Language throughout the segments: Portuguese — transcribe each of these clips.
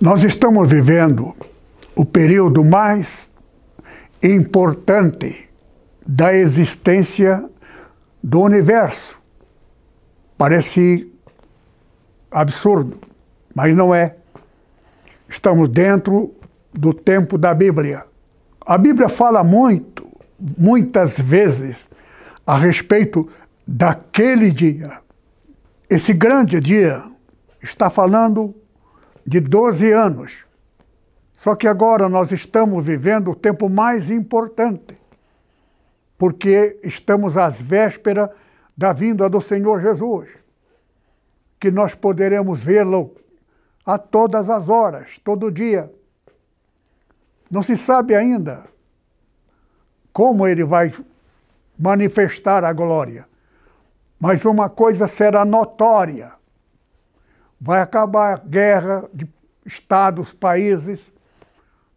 Nós estamos vivendo o período mais importante da existência do universo. Parece absurdo, mas não é. Estamos dentro do tempo da Bíblia. A Bíblia fala muito, muitas vezes, a respeito daquele dia. Esse grande dia está falando de 12 anos. Só que agora nós estamos vivendo o tempo mais importante, porque estamos às vésperas da vinda do Senhor Jesus, que nós poderemos vê-lo a todas as horas, todo dia. Não se sabe ainda como ele vai manifestar a glória, mas uma coisa será notória: vai acabar a guerra de estados, países,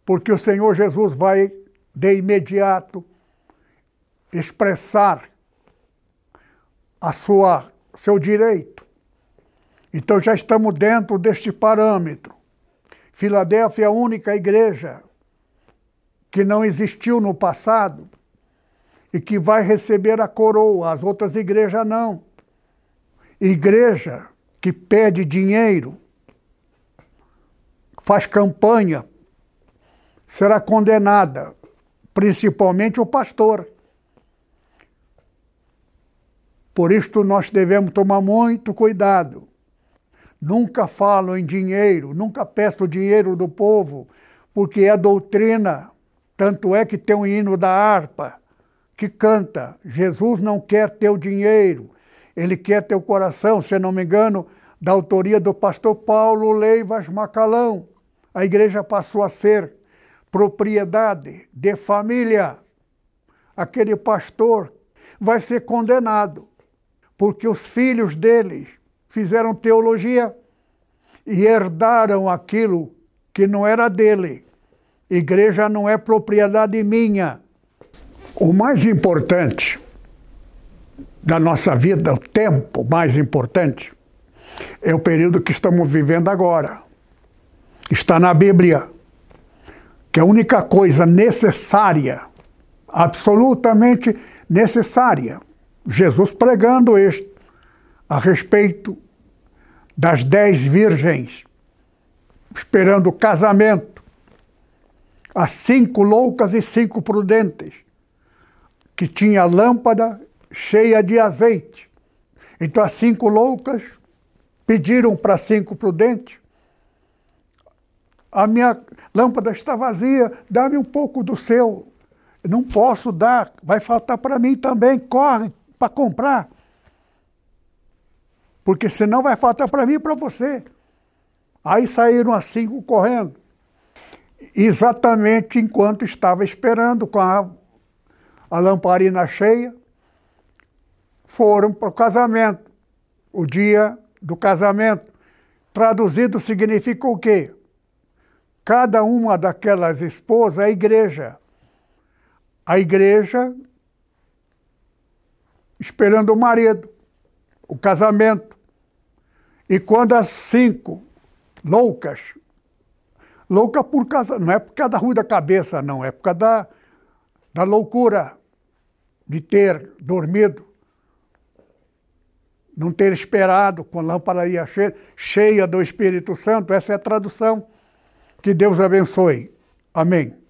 porque o Senhor Jesus vai de imediato expressar a sua seu direito. Então já estamos dentro deste parâmetro. Filadélfia é a única igreja que não existiu no passado e que vai receber a coroa, as outras igrejas não. Igreja que pede dinheiro, faz campanha, será condenada, principalmente o pastor. Por isto nós devemos tomar muito cuidado. Nunca falo em dinheiro, nunca peço dinheiro do povo, porque é doutrina. Tanto é que tem um hino da harpa que canta: Jesus não quer teu dinheiro, ele quer teu coração. Se não me engano, da autoria do pastor Paulo Leivas Macalão. A igreja passou a ser propriedade de família. Aquele pastor vai ser condenado, porque os filhos deles fizeram teologia e herdaram aquilo que não era dele. Igreja não é propriedade minha. O mais importante da nossa vida, o tempo mais importante, é o período que estamos vivendo agora. Está na Bíblia que a única coisa necessária, absolutamente necessária, Jesus pregando isto a respeito das dez virgens, esperando o casamento, as cinco loucas e cinco prudentes, que tinha lâmpada cheia de azeite. Então as cinco loucas pediram para cinco prudentes a minha lâmpada está vazia, dá-me um pouco do seu. Não posso dar, vai faltar para mim também, corre para comprar. Porque senão vai faltar para mim e para você. Aí saíram as cinco correndo. Exatamente enquanto estava esperando com a, a lamparina cheia, foram para o casamento. O dia do casamento. Traduzido significa o quê? Cada uma daquelas esposas é a igreja. A igreja esperando o marido, o casamento. E quando as cinco loucas, louca por causa, não é por causa da rua da cabeça, não, é por causa da, da loucura de ter dormido, não ter esperado com a lâmpada ia cheia, cheia do Espírito Santo, essa é a tradução. Que Deus abençoe. Amém.